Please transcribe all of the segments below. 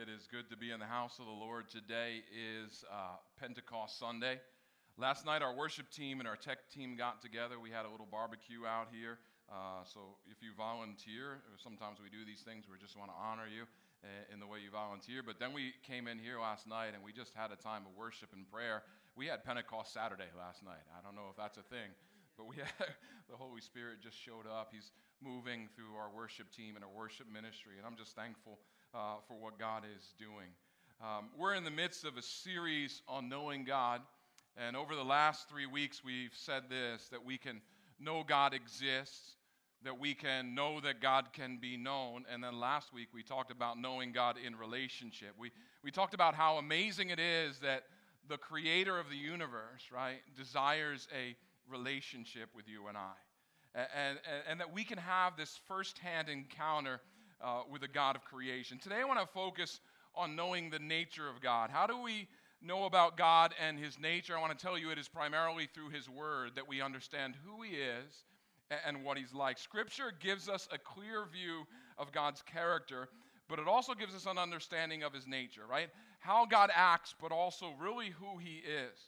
It is good to be in the house of the Lord. Today is uh, Pentecost Sunday. Last night, our worship team and our tech team got together. We had a little barbecue out here. Uh, so if you volunteer, sometimes we do these things, we just want to honor you uh, in the way you volunteer. But then we came in here last night and we just had a time of worship and prayer. We had Pentecost Saturday last night. I don't know if that's a thing, but we had, the Holy Spirit just showed up. He's moving through our worship team and our worship ministry, and I'm just thankful uh, for what God is doing. Um, we're in the midst of a series on knowing God, and over the last three weeks, we've said this that we can know God exists, that we can know that God can be known, and then last week we talked about knowing God in relationship. We, we talked about how amazing it is that the creator of the universe, right, desires a relationship with you and I. And, and, and that we can have this firsthand encounter uh, with the God of creation. Today, I want to focus on knowing the nature of God. How do we know about God and His nature? I want to tell you it is primarily through His Word that we understand who He is and what He's like. Scripture gives us a clear view of God's character, but it also gives us an understanding of His nature, right? How God acts, but also really who He is.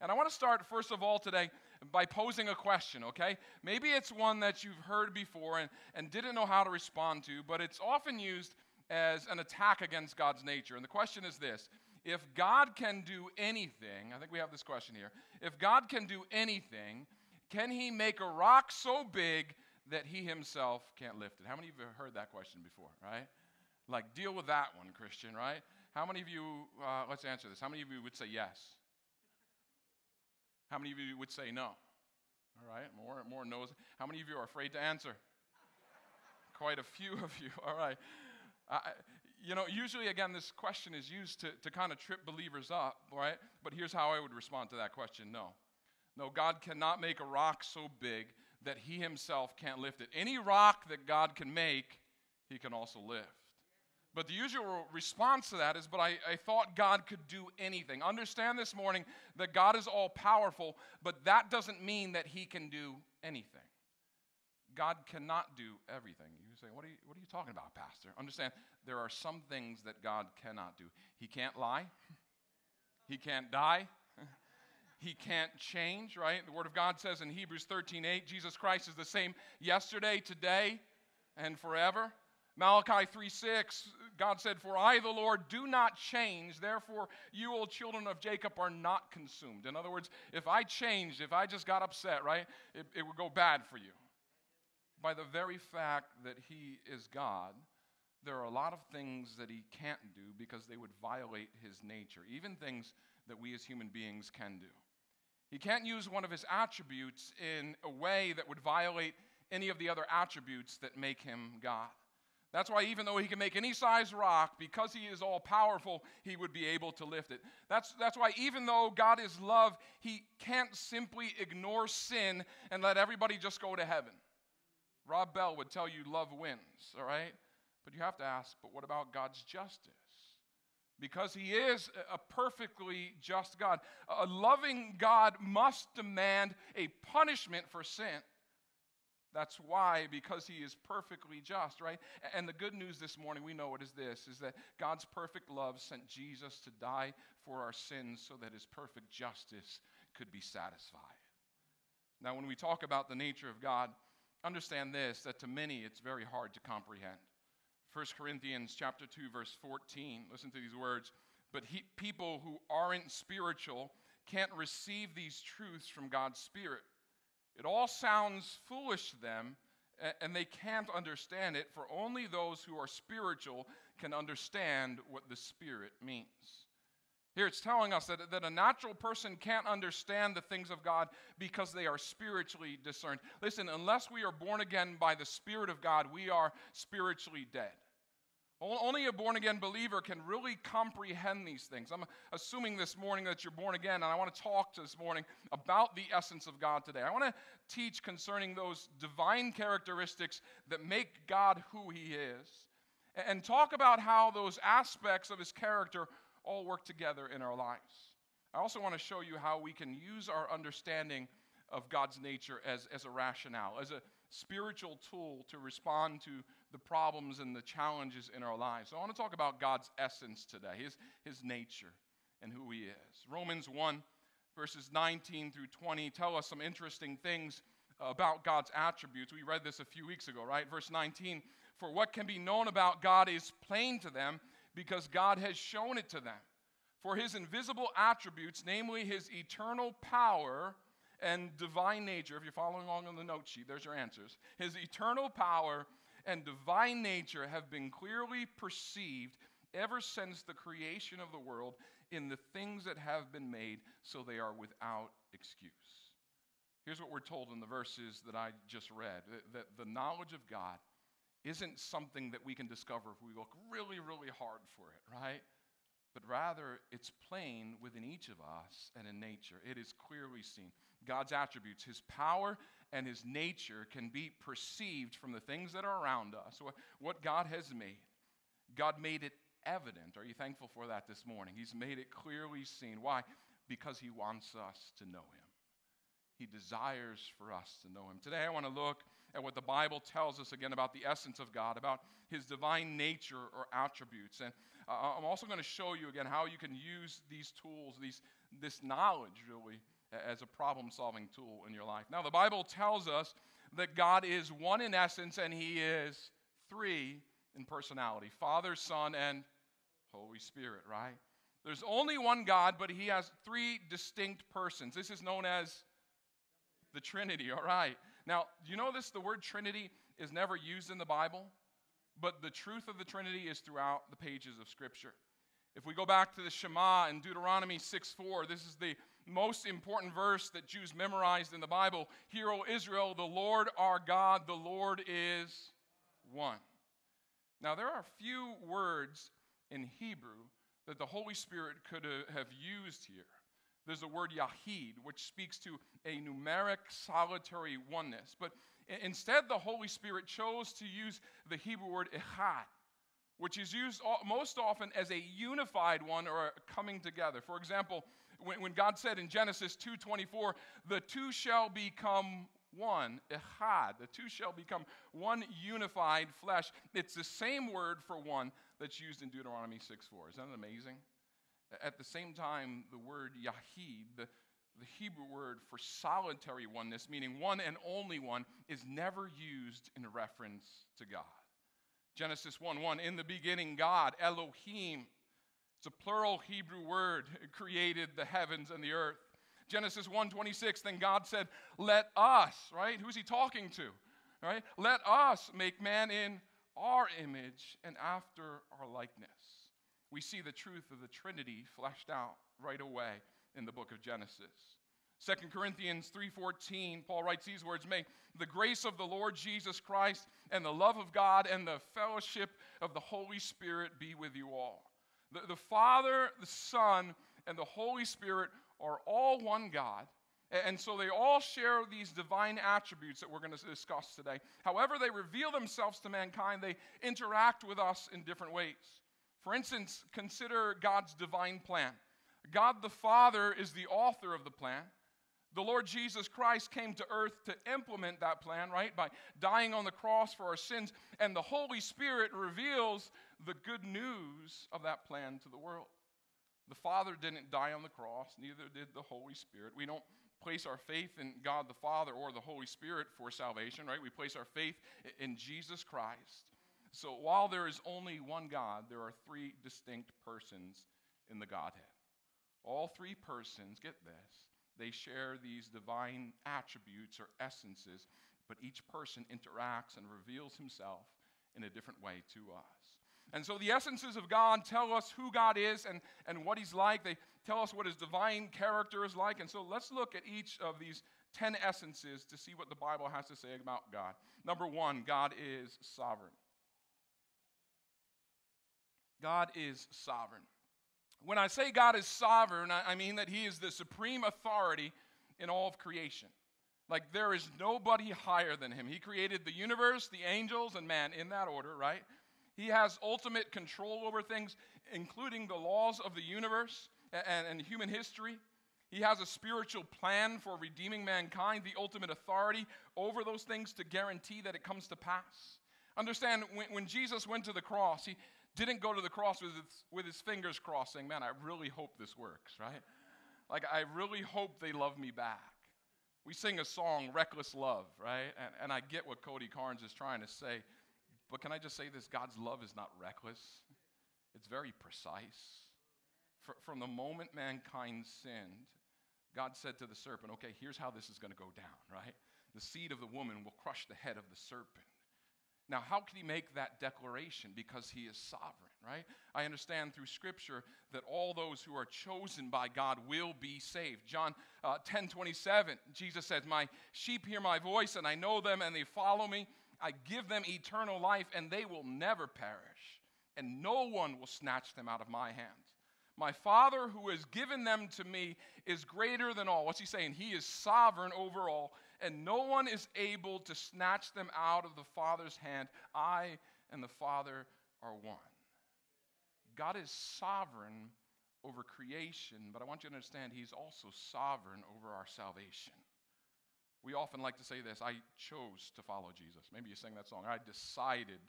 And I want to start, first of all, today by posing a question, okay? Maybe it's one that you've heard before and, and didn't know how to respond to, but it's often used as an attack against God's nature. And the question is this If God can do anything, I think we have this question here. If God can do anything, can he make a rock so big that he himself can't lift it? How many of you have heard that question before, right? Like, deal with that one, Christian, right? How many of you, uh, let's answer this. How many of you would say yes? How many of you would say no? All right, more, more no's. How many of you are afraid to answer? Quite a few of you. All right. you know, usually, again, this question is used to, to kind of trip believers up, right? But here's how I would respond to that question no. No, God cannot make a rock so big that he himself can't lift it. Any rock that God can make, he can also lift. But the usual response to that is, but I, I thought God could do anything. Understand this morning that God is all powerful, but that doesn't mean that he can do anything. God cannot do everything. You say, what are you, what are you talking about, Pastor? Understand, there are some things that God cannot do. He can't lie, He can't die, He can't change, right? The Word of God says in Hebrews 13 8, Jesus Christ is the same yesterday, today, and forever. Malachi 3:6, God said, For I, the Lord, do not change, therefore you, O children of Jacob, are not consumed. In other words, if I changed, if I just got upset, right, it, it would go bad for you. By the very fact that He is God, there are a lot of things that He can't do because they would violate His nature, even things that we as human beings can do. He can't use one of His attributes in a way that would violate any of the other attributes that make Him God. That's why, even though he can make any size rock, because he is all powerful, he would be able to lift it. That's, that's why, even though God is love, he can't simply ignore sin and let everybody just go to heaven. Rob Bell would tell you love wins, all right? But you have to ask, but what about God's justice? Because he is a perfectly just God. A loving God must demand a punishment for sin. That's why, because he is perfectly just, right? And the good news this morning, we know it is this, is that God's perfect love sent Jesus to die for our sins so that his perfect justice could be satisfied. Now, when we talk about the nature of God, understand this, that to many it's very hard to comprehend. 1 Corinthians chapter 2, verse 14, listen to these words. But he, people who aren't spiritual can't receive these truths from God's Spirit it all sounds foolish to them, and they can't understand it, for only those who are spiritual can understand what the Spirit means. Here it's telling us that, that a natural person can't understand the things of God because they are spiritually discerned. Listen, unless we are born again by the Spirit of God, we are spiritually dead. Only a born again believer can really comprehend these things. I'm assuming this morning that you're born again, and I want to talk this morning about the essence of God today. I want to teach concerning those divine characteristics that make God who He is, and talk about how those aspects of His character all work together in our lives. I also want to show you how we can use our understanding of God's nature as, as a rationale, as a spiritual tool to respond to the problems and the challenges in our lives. So I want to talk about God's essence today, his, his nature, and who he is. Romans 1, verses 19 through 20 tell us some interesting things about God's attributes. We read this a few weeks ago, right? Verse 19 For what can be known about God is plain to them because God has shown it to them. For his invisible attributes, namely his eternal power and divine nature, if you're following along on the note sheet, there's your answers. His eternal power and divine nature have been clearly perceived ever since the creation of the world in the things that have been made, so they are without excuse. Here's what we're told in the verses that I just read that, the knowledge of God isn't something that we can discover if we look really, really hard for it, right? But rather, it's plain within each of us and in nature. It is clearly seen. God's attributes, His power and His nature can be perceived from the things that are around us, what God has made. God made it evident. Are you thankful for that this morning? He's made it clearly seen. Why? Because He wants us to know Him. He desires for us to know Him. Today, I want to look at what the Bible tells us again about the essence of God, about His divine nature or attributes. And uh, I'm also going to show you again how you can use these tools, these, this knowledge really, as a problem solving tool in your life. Now, the Bible tells us that God is one in essence and He is three in personality Father, Son, and Holy Spirit, right? There's only one God, but He has three distinct persons. This is known as the Trinity, all right? Now, you know this? The word Trinity is never used in the Bible, but the truth of the Trinity is throughout the pages of Scripture. If we go back to the Shema in Deuteronomy 6 4, this is the most important verse that Jews memorized in the Bible. Hear, O Israel, the Lord our God, the Lord is one. Now, there are a few words in Hebrew that the Holy Spirit could uh, have used here. There's the word Yahid, which speaks to a numeric, solitary oneness. But instead, the Holy Spirit chose to use the Hebrew word Echad, which is used most often as a unified one or coming together. For example, when, God said in Genesis 2:24, "The two shall become one, echad. The two shall become one unified flesh. It's the same word for one that's used in Deuteronomy 6:4. Isn't that amazing? At the same time, the word Yahid, the, the Hebrew word for solitary oneness, meaning one and only one, is never used in reference to God. Genesis 1 1, in the beginning, God, Elohim, it's a plural Hebrew word, created the heavens and the earth. Genesis 1:26 then God said, "Let us," right? Who's he talking to? Right? "Let us make man in our image and after our likeness." We see the truth of the Trinity fleshed out right away in the book of Genesis. 2 Corinthians 3:14 Paul writes these words may the grace of the Lord Jesus Christ and the love of God and the fellowship of the Holy Spirit be with you all. The, the Father, the Son, and the Holy Spirit are all one God. And so they all share these divine attributes that we're going to discuss today. However, they reveal themselves to mankind, they interact with us in different ways. For instance, consider God's divine plan. God the Father is the author of the plan. The Lord Jesus Christ came to earth to implement that plan, right? By dying on the cross for our sins. And the Holy Spirit reveals the good news of that plan to the world. The Father didn't die on the cross, neither did the Holy Spirit. We don't place our faith in God the Father or the Holy Spirit for salvation, right? We place our faith in Jesus Christ. So while there is only one God, there are three distinct persons in the Godhead. All three persons, get this, they share these divine attributes or essences, but each person interacts and reveals himself in a different way to us. And so the essences of God tell us who God is and, and what he's like. They tell us what his divine character is like. And so let's look at each of these 10 essences to see what the Bible has to say about God. Number one, God is sovereign. God is sovereign. When I say God is sovereign, I mean that He is the supreme authority in all of creation. Like there is nobody higher than Him. He created the universe, the angels, and man in that order, right? He has ultimate control over things, including the laws of the universe and, and human history. He has a spiritual plan for redeeming mankind, the ultimate authority over those things to guarantee that it comes to pass. Understand, when, when Jesus went to the cross, he didn't go to the cross with his, with his fingers crossed, saying, Man, I really hope this works, right? Like, I really hope they love me back. We sing a song, Reckless Love, right? And, and I get what Cody Carnes is trying to say. But can I just say this? God's love is not reckless, it's very precise. For, from the moment mankind sinned, God said to the serpent, Okay, here's how this is going to go down, right? The seed of the woman will crush the head of the serpent. Now, how can he make that declaration? Because he is sovereign, right? I understand through scripture that all those who are chosen by God will be saved. John uh, 10 27, Jesus says, My sheep hear my voice, and I know them, and they follow me. I give them eternal life, and they will never perish, and no one will snatch them out of my hands. My Father who has given them to me is greater than all. What's he saying? He is sovereign over all, and no one is able to snatch them out of the Father's hand. I and the Father are one. God is sovereign over creation, but I want you to understand He's also sovereign over our salvation. We often like to say this I chose to follow Jesus. Maybe you sang that song. I decided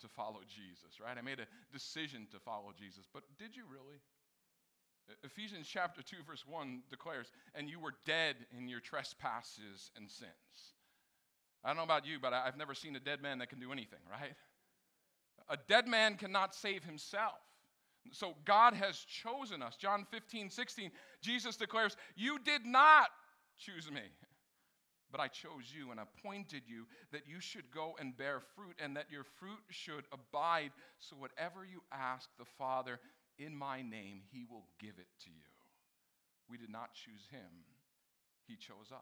to follow Jesus, right? I made a decision to follow Jesus. But did you really? Ephesians chapter 2, verse 1 declares, And you were dead in your trespasses and sins. I don't know about you, but I've never seen a dead man that can do anything, right? A dead man cannot save himself. So God has chosen us. John 15, 16, Jesus declares, You did not choose me, but I chose you and appointed you that you should go and bear fruit and that your fruit should abide. So whatever you ask the Father in my name, he will give it to you. We did not choose him, he chose us.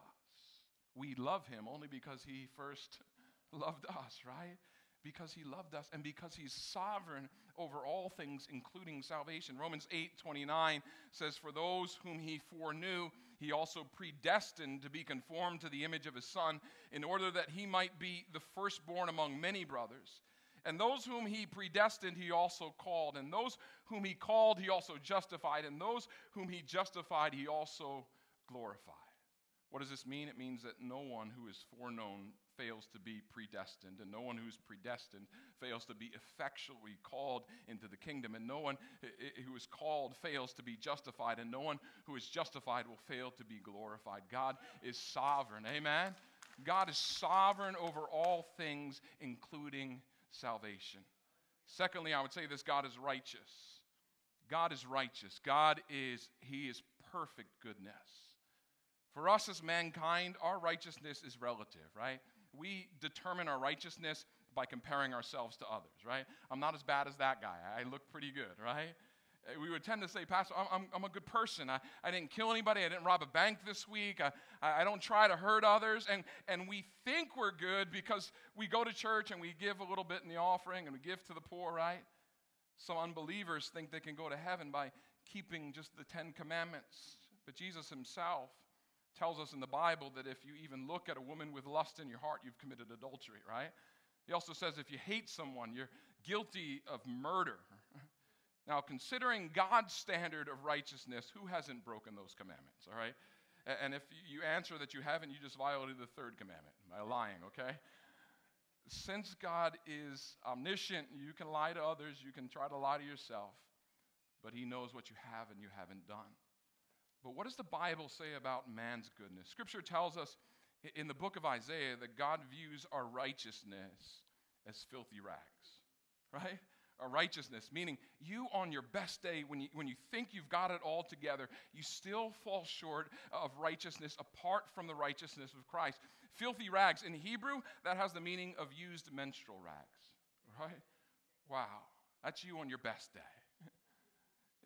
We love him only because he first loved us, right? Because he loved us and because he's sovereign over all things, including salvation. Romans 8 29 says, For those whom he foreknew, he also predestined to be conformed to the image of his son, in order that he might be the firstborn among many brothers. And those whom he predestined, he also called. And those whom he called, he also justified. And those whom he justified, he also glorified. What does this mean? It means that no one who is foreknown fails to be predestined, and no one who's predestined fails to be effectually called into the kingdom, and no one who is called fails to be justified, and no one who is justified will fail to be glorified. God is sovereign. Amen? God is sovereign over all things, including salvation. Secondly, I would say this God is righteous. God is righteous. God is, He is perfect goodness. For us as mankind, our righteousness is relative, right? We determine our righteousness by comparing ourselves to others, right? I'm not as bad as that guy. I look pretty good, right? Uh, we would tend to say, Pastor, I'm, I'm, I'm, a good person. I, I didn't kill anybody. I didn't rob a bank this week. I, I don't try to hurt others. And, and we think we're good because we go to church and we give a little bit in the offering and we give to the poor, right? Some unbelievers think they can go to heaven by keeping just the Ten Commandments. But Jesus himself tells us in the Bible that if you even look at a woman with lust in your heart, you've committed adultery, right? He also says if you hate someone, you're guilty of murder. Now, considering God's standard of righteousness, who hasn't broken those commandments, all right? And if you answer that you haven't, you just violated the third commandment by lying, okay? Since God is omniscient, you can lie to others, you can try to lie to yourself, but He knows what you have and you haven't done. But what does the Bible say about man's goodness? Scripture tells us in the book of Isaiah that God views our righteousness as filthy rags, right? Righteousness, meaning you on your best day, when you, when you think you've got it all together, you still fall short of righteousness apart from the righteousness of Christ. Filthy rags. In Hebrew, that has the meaning of used menstrual rags, right? Wow, that's you on your best day.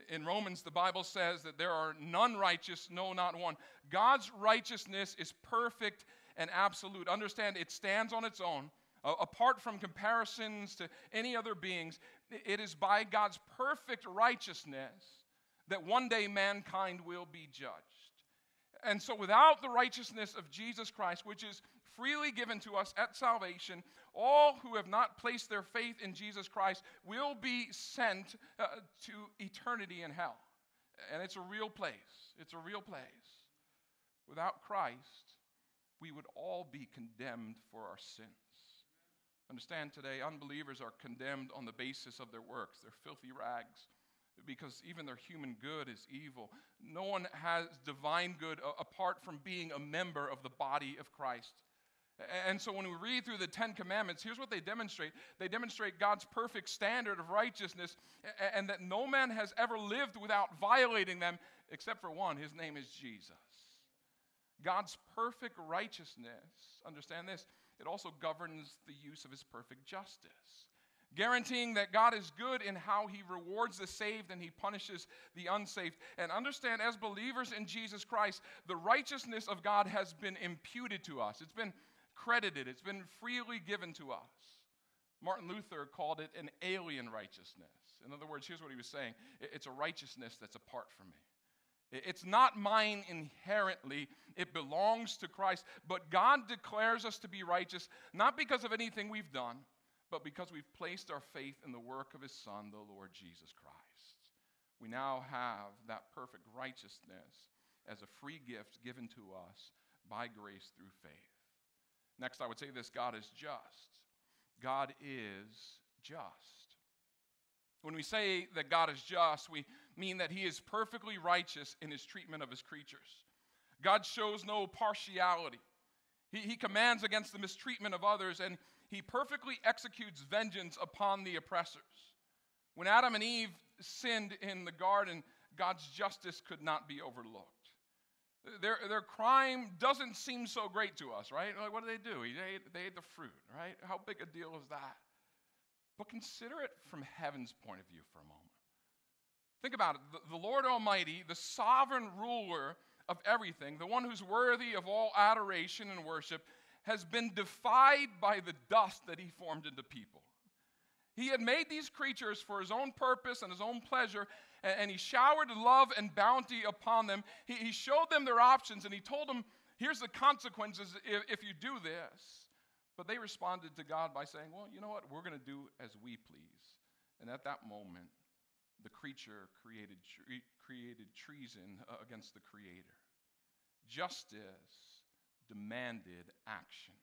In Romans, the Bible says that there are none righteous, no, not one. God's righteousness is perfect and absolute. Understand, it stands on its own apart from comparisons to any other beings, it is by God's perfect righteousness that one day mankind will be judged. And so, without the righteousness of Jesus Christ, which is freely given to us at salvation, all who have not placed their faith in Jesus Christ will be sent uh, to eternity in hell. And it's a real place. It's a real place. Without Christ, we would all be condemned for our sins. Understand today, unbelievers are condemned on the basis of their works. They're filthy rags because even their human good is evil. No one has divine good apart from being a member of the body of Christ. And so when we read through the Ten Commandments, here's what they demonstrate they demonstrate God's perfect standard of righteousness, and that no man has ever lived without violating them except for one. His name is Jesus. God's perfect righteousness, understand this, it also governs the use of his perfect justice guaranteeing that God is good in how he rewards the saved and he punishes the unsaved. And understand, as believers in Jesus Christ, the righteousness of God has been imputed to us, it's been credited, it's been freely given to us. Martin Luther called it an alien righteousness. In other words, here's what he was saying it's a righteousness that's apart from me. It's not mine inherently, it belongs to Christ. But God declares us to be righteous, not because of anything we've done, but because we've placed our faith in the work of his Son, the Lord Jesus Christ. We now have that perfect righteousness as a free gift given to us by grace through faith. Next, I would say this God is just. God is just. When we say that God is just, we mean that he is perfectly righteous in his treatment of his creatures. God shows no partiality. He, he commands against the mistreatment of others, and he perfectly executes vengeance upon the oppressors. When Adam and Eve sinned in the garden, God's justice could not be overlooked. Their, their crime doesn't seem so great to us, right? Like, what did they do? They ate, they ate the fruit, right? How big a deal is that? But consider it from heaven's point of view for a moment. Think about it. The, Lord Almighty, the sovereign ruler of everything, the one who's worthy of all adoration and worship, has been defied by the dust that he formed into people. He had made these creatures for his own purpose and his own pleasure, and, he showered love and bounty upon them. He, showed them their options, and he told them, Here's the consequences if you do this. But they responded to God by saying, Well, you know what? We're going to do as we please. And at that moment, the creature created, tre- created treason against the Creator. Justice demanded action.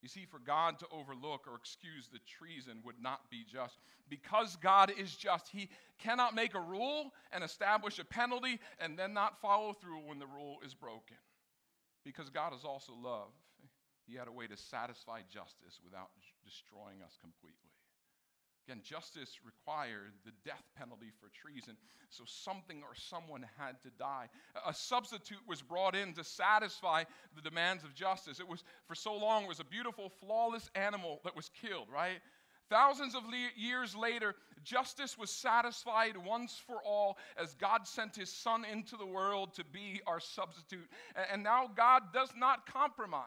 You see, for God to overlook or excuse the treason would not be just. Because God is just, He cannot make a rule and establish a penalty and then not follow through when the rule is broken. Because God is also love, He had a way to satisfy justice without destroying us completely. Again, justice required the death penalty for treason, so something or someone had to die. A substitute was brought in to satisfy the demands of justice. It was, for so long, was a beautiful, flawless animal that was killed, right? Thousands of le- years later, justice was satisfied once for all as God sent his Son into the world to be our substitute. And now God does not compromise.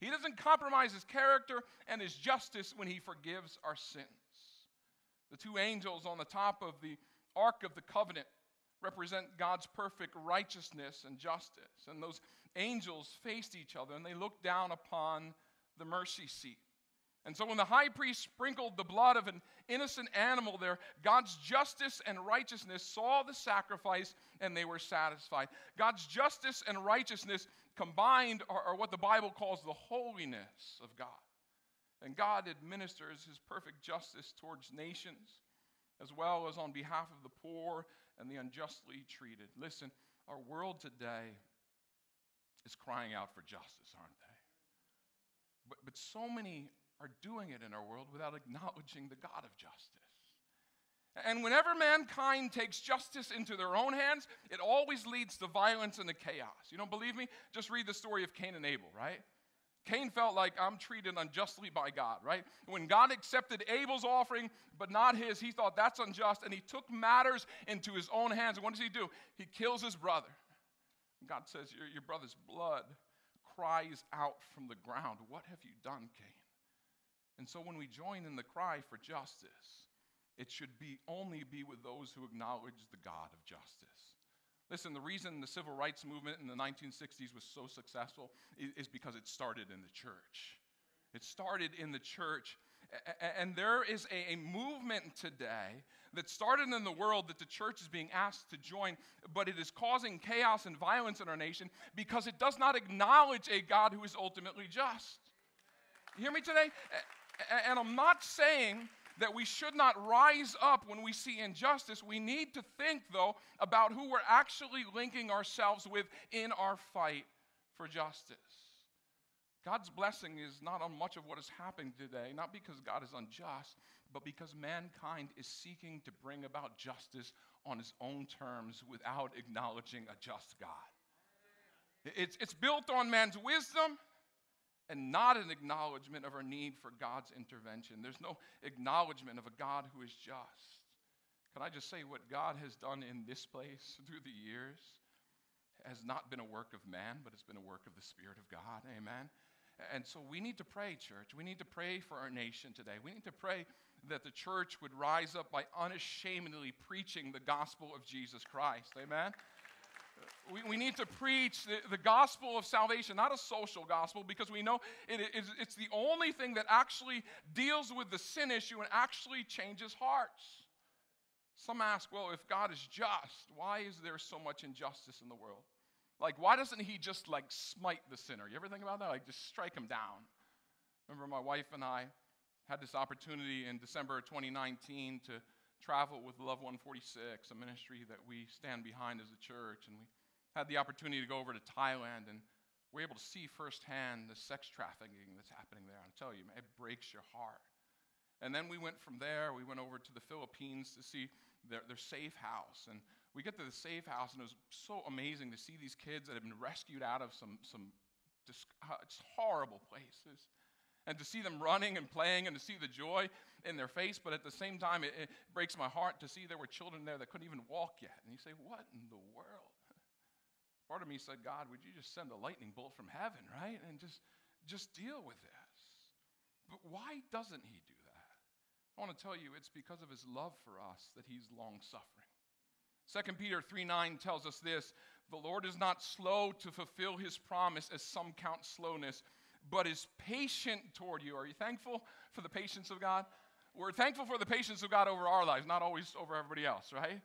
He doesn't compromise his character and his justice when he forgives our sins. The two angels on the top of the Ark of the Covenant represent God's perfect righteousness and justice. And those angels faced each other and they looked down upon the mercy seat. And so when the high priest sprinkled the blood of an innocent animal there, God's justice and righteousness saw the sacrifice and they were satisfied. God's justice and righteousness combined are, are what the Bible calls the holiness of God. And God administers his perfect justice towards nations, as well as on behalf of the poor and the unjustly treated. Listen, our world today is crying out for justice, aren't they? But, but so many are doing it in our world without acknowledging the God of justice. And whenever mankind takes justice into their own hands, it always leads to violence and to chaos. You don't believe me? Just read the story of Cain and Abel, right? Cain felt like I'm treated unjustly by God, right? When God accepted Abel's offering, but not his, he thought that's unjust, and he took matters into his own hands. And what does he do? He kills his brother. God says, Your, your brother's blood cries out from the ground. What have you done, Cain? And so when we join in the cry for justice, it should be only be with those who acknowledge the God of justice. Listen, the reason the civil rights movement in the 1960s was so successful is because it started in the church. It started in the church. And there is a, movement today that started in the world that the church is being asked to join, but it is causing chaos and violence in our nation because it does not acknowledge a God who is ultimately just. You hear me today? And I'm not saying that we should not rise up when we see injustice. We need to think, though, about who we're actually linking ourselves with in our fight for justice. God's blessing is not on much of what is happening today, not because God is unjust, but because mankind is seeking to bring about justice on his own terms without acknowledging a just God. It's, it's built on man's wisdom and not an acknowledgement of our need for God's intervention. There's no acknowledgement of a God who is just. Can I just say what God has done in this place through the years has not been a work of man, but it's been a work of the Spirit of God. Amen. And so we need to pray, church. We need to pray for our nation today. We need to pray that the church would rise up by unashamedly preaching the gospel of Jesus Christ. Amen. We, we need to preach the, the gospel of salvation, not a social gospel, because we know it is, it's the only thing that actually deals with the sin issue and actually changes hearts. Some ask, well, if God is just, why is there so much injustice in the world? Like, why doesn't he just like smite the sinner? You ever think about that? Like, just strike him down. Remember, my wife and I had this opportunity in December 2019 to travel with Love 146, a ministry that we stand behind as a church, and we had the opportunity to go over to Thailand and we're able to see firsthand the sex trafficking that's happening there. I tell you, man, it breaks your heart. And then we went from there, we went over to the Philippines to see their, their safe house. And we get to the safe house, and it was so amazing to see these kids that had been rescued out of some, some just, uh, horrible places. And to see them running and playing and to see the joy in their face, but at the same time, it, it breaks my heart to see there were children there that couldn't even walk yet. And you say, What in the world? Part of me said, God, would you just send a lightning bolt from heaven, right? And just, just deal with this. But why doesn't he do that? I want to tell you it's because of his love for us that he's long suffering. 2 Peter 3 9 tells us this The Lord is not slow to fulfill his promise, as some count slowness, but is patient toward you. Are you thankful for the patience of God? We're thankful for the patience of God over our lives, not always over everybody else, right?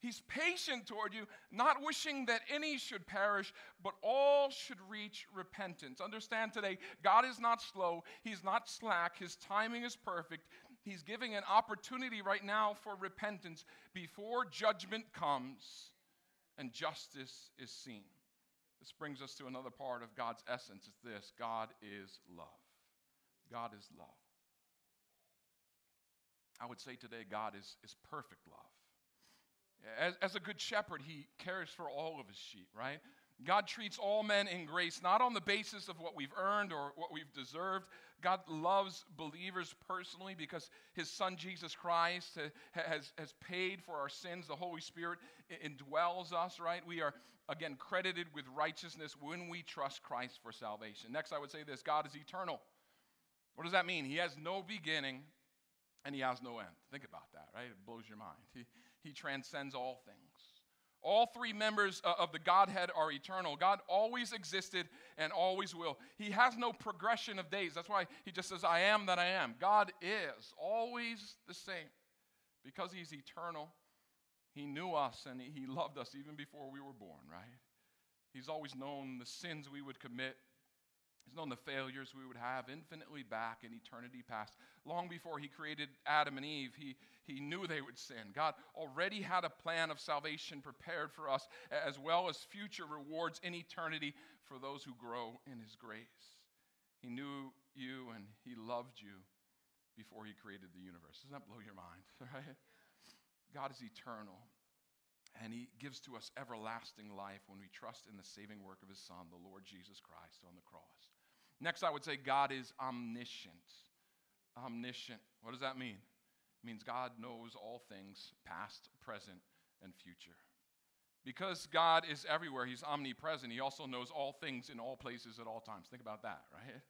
He's patient toward you, not wishing that any should perish, but all should reach repentance. Understand today, God is not slow, He's not slack, His timing is perfect. He's giving an opportunity right now for repentance before judgment comes and justice is seen. This brings us to another part of God's essence. It's this God is love. God is love. I would say today, God is, is perfect love. As, as a good shepherd, he cares for all of his sheep, right? God treats all men in grace, not on the basis of what we've earned or what we've deserved. God loves believers personally because his son Jesus Christ has, has paid for our sins. The Holy Spirit indwells us, right? We are, again, credited with righteousness when we trust Christ for salvation. Next, I would say this God is eternal. What does that mean? He has no beginning and he has no end. Think about that, right? It blows your mind. He, he transcends all things. All three members of the Godhead are eternal. God always existed and always will. He has no progression of days. That's why he just says, I am that I am. God is always the same. Because he's eternal, he knew us and he loved us even before we were born, right? He's always known the sins we would commit He's known the failures we would have infinitely back in eternity past. Long before he created Adam and Eve, he, he knew they would sin. God already had a plan of salvation prepared for us, as well as future rewards in eternity for those who grow in his grace. He knew you and he loved you before he created the universe. Doesn't that blow your mind? Right? God is eternal. And he gives to us everlasting life when we trust in the saving work of his Son, the Lord Jesus Christ, on the cross. Next, I would say God is omniscient. Omniscient. What does that mean? It means God knows all things, past, present, and future. Because God is everywhere, He's omnipresent, He also knows all things in all places at all times. Think about that, right?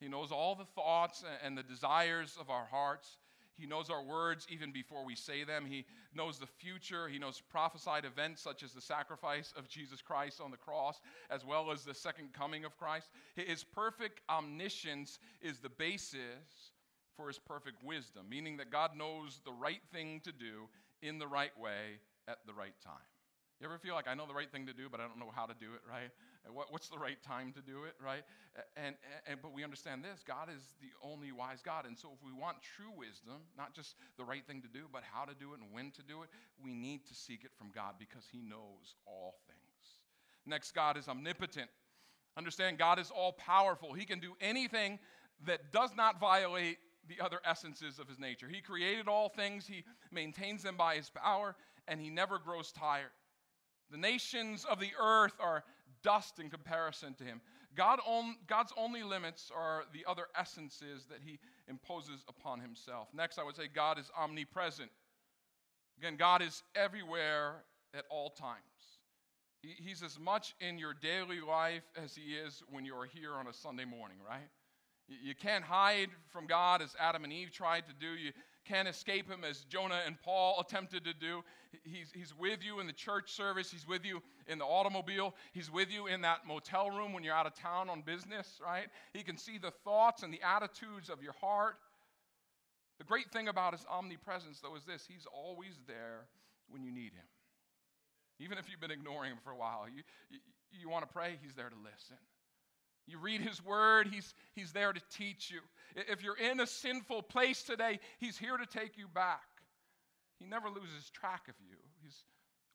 He knows all the thoughts and the desires of our hearts. He knows our words even before we say them. He knows the future. He knows prophesied events such as the sacrifice of Jesus Christ on the cross, as well as the second coming of Christ. His perfect omniscience is the basis for his perfect wisdom, meaning that God knows the right thing to do in the right way at the right time. You ever feel like I know the right thing to do, but I don't know how to do it, right? What, what's the right time to do it, right? And, and, but we understand this God is the only wise God. And so if we want true wisdom, not just the right thing to do, but how to do it and when to do it, we need to seek it from God because He knows all things. Next, God is omnipotent. Understand, God is all powerful. He can do anything that does not violate the other essences of His nature. He created all things, He maintains them by His power, and He never grows tired. The nations of the earth are dust in comparison to him. God on, God's only limits are the other essences that he imposes upon himself. Next, I would say God is omnipresent. Again, God is everywhere at all times. He, he's as much in your daily life as he is when you're here on a Sunday morning, right? You, you can't hide from God as Adam and Eve tried to do. You can't escape him as Jonah and Paul attempted to do. He's, he's with you in the church service, he's with you in the automobile, he's with you in that motel room when you're out of town on business, right? He can see the thoughts and the attitudes of your heart. The great thing about his omnipresence, though, is this he's always there when you need him. Even if you've been ignoring him for a while, you, you, you want to pray, he's there to listen. You read his word, he's, he's there to teach you. If you're in a sinful place today, he's here to take you back. He never loses track of you. He's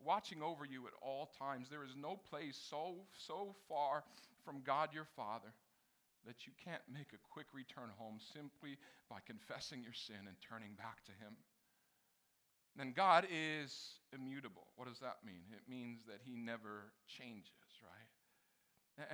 watching over you at all times. There is no place so, so far from God your Father that you can't make a quick return home simply by confessing your sin and turning back to Him. Then God is immutable. What does that mean? It means that He never changes.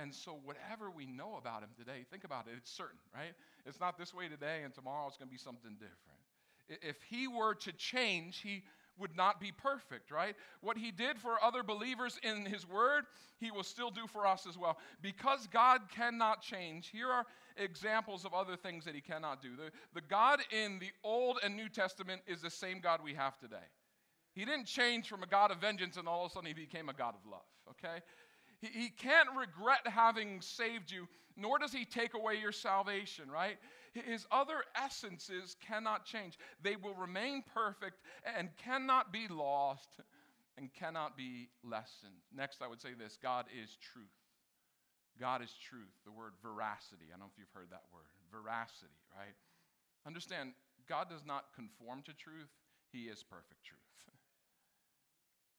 And so, whatever we know about him today, think about it, it's certain, right? It's not this way today, and tomorrow it's going to be something different. If he were to change, he would not be perfect, right? What he did for other believers in his word, he will still do for us as well. Because God cannot change, here are examples of other things that he cannot do. The, the God in the Old and New Testament is the same God we have today. He didn't change from a God of vengeance and all of a sudden he became a God of love, okay? He, he can't regret having saved you, nor does he take away your salvation, right? His other essences cannot change. They will remain perfect and cannot be lost and cannot be lessened. Next, I would say this God is truth. God is truth, the word veracity. I don't know if you've heard that word. Veracity, right? Understand, God does not conform to truth, He is perfect truth.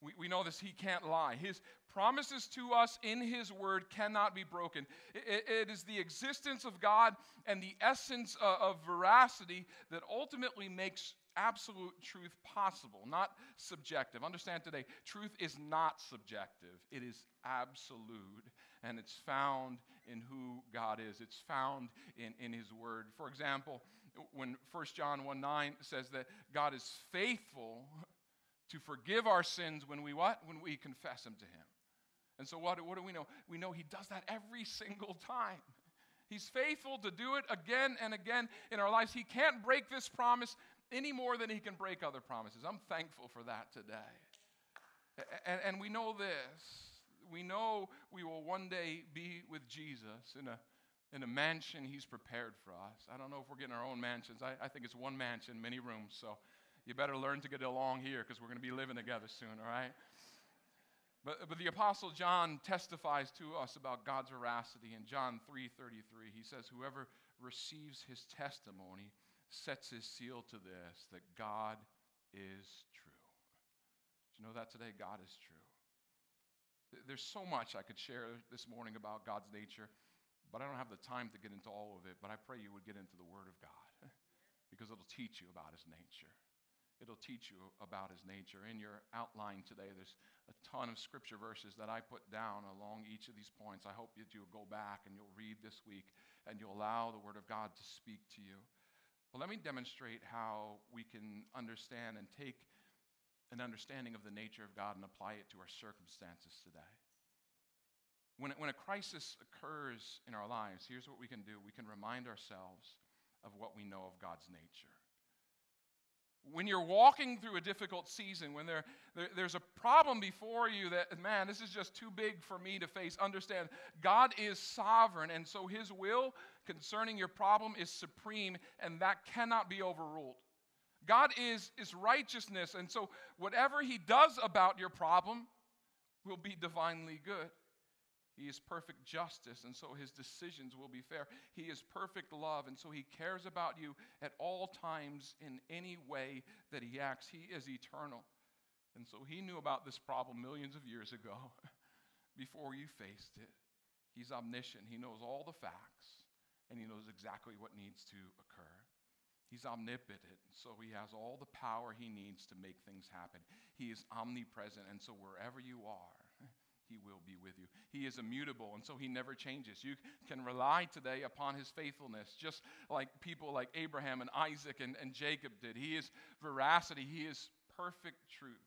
We, we know this, he can't lie. His promises to us in his word cannot be broken. it, it is the existence of God and the essence of, of veracity that ultimately makes absolute truth possible, not subjective. Understand today, truth is not subjective, it is absolute, and it's found in who God is. It's found in, in His Word. For example, when 1 John 1 9 says that God is faithful to forgive our sins when we what? When we confess them to him. And so what, what do we know? We know he does that every single time. He's faithful to do it again and again in our lives. He can't break this promise any more than he can break other promises. I'm thankful for that today. And, and we know this. We know we will one day be with Jesus in a, in a mansion he's prepared for us. I don't know if we're getting our own mansions. I, I think it's one mansion, many rooms. So you better learn to get along here because we're going to be living together soon, all right? But, but the apostle john testifies to us about god's veracity in john 3.33 he says whoever receives his testimony sets his seal to this that god is true. Do you know that today? God is true. There's so much i could share this morning about god's nature but i don't have the time to get into all of it but i pray you would get into the word of god because it'll teach you about his nature It'll teach you about his nature. In your outline today, there's a ton of scripture verses that I put down along each of these points. I hope that you'll go back and you'll read this week and you'll allow the Word of God to speak to you. But let me demonstrate how we can understand and take an understanding of the nature of God and apply it to our circumstances today. When, when a crisis occurs in our lives, here's what we can do we can remind ourselves of what we know of God's nature. When you're walking through a difficult season, when there, there, there's a problem before you that, man, this is just too big for me to face, understand God is sovereign, and so his will concerning your problem is supreme, and that cannot be overruled. God is, is righteousness, and so whatever he does about your problem, will be divinely good. He is perfect justice, and so his decisions will be fair. He is perfect love, and so he cares about you at all times in any way that he acts. He is eternal. And so he knew about this problem millions of years ago before you faced it. He's omniscient, he knows all the facts, and he knows exactly what needs to occur. He's omnipotent, so he has all the power he needs to make things happen. He is omnipresent, and so wherever you are, he will be with you. He is immutable, and so he never changes. You can rely today upon his faithfulness, just like people like Abraham and Isaac and, and Jacob did. He is veracity, he is perfect truth.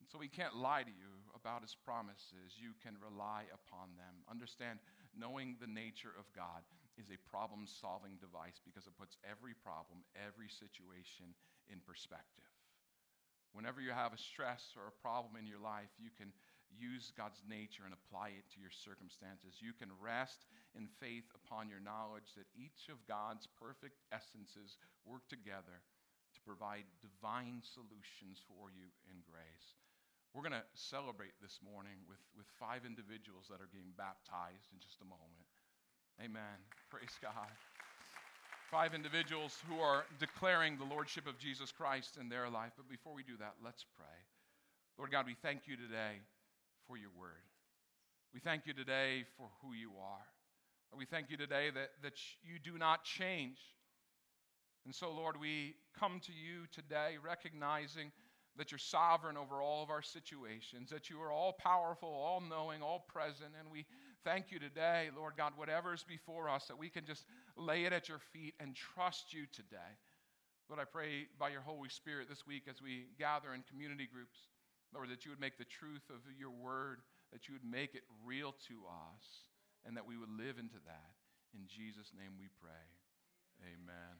And so he can't lie to you about his promises. You can rely upon them. Understand, knowing the nature of God is a problem solving device because it puts every problem, every situation in perspective. Whenever you have a stress or a problem in your life, you can use God's nature and apply it to your circumstances. You can rest in faith upon your knowledge that each of God's perfect essences work together to provide divine solutions for you in grace. We're going to celebrate this morning with, with five individuals that are getting baptized in just a moment. Amen. Praise God. Five individuals who are declaring the Lordship of Jesus Christ in their life. But before we do that, let's pray. Lord God, we thank you today for your word. We thank you today for who you are. We thank you today that, that you do not change. And so, Lord, we come to you today recognizing that you're sovereign over all of our situations, that you are all powerful, all knowing, all present. And we thank you today, Lord God, whatever is before us, that we can just lay it at your feet and trust you today. Lord, I pray by your Holy Spirit this week as we gather in community groups Lord, that you would make the truth of your word, that you would make it real to us, and that we would live into that. In Jesus' name we pray. Amen.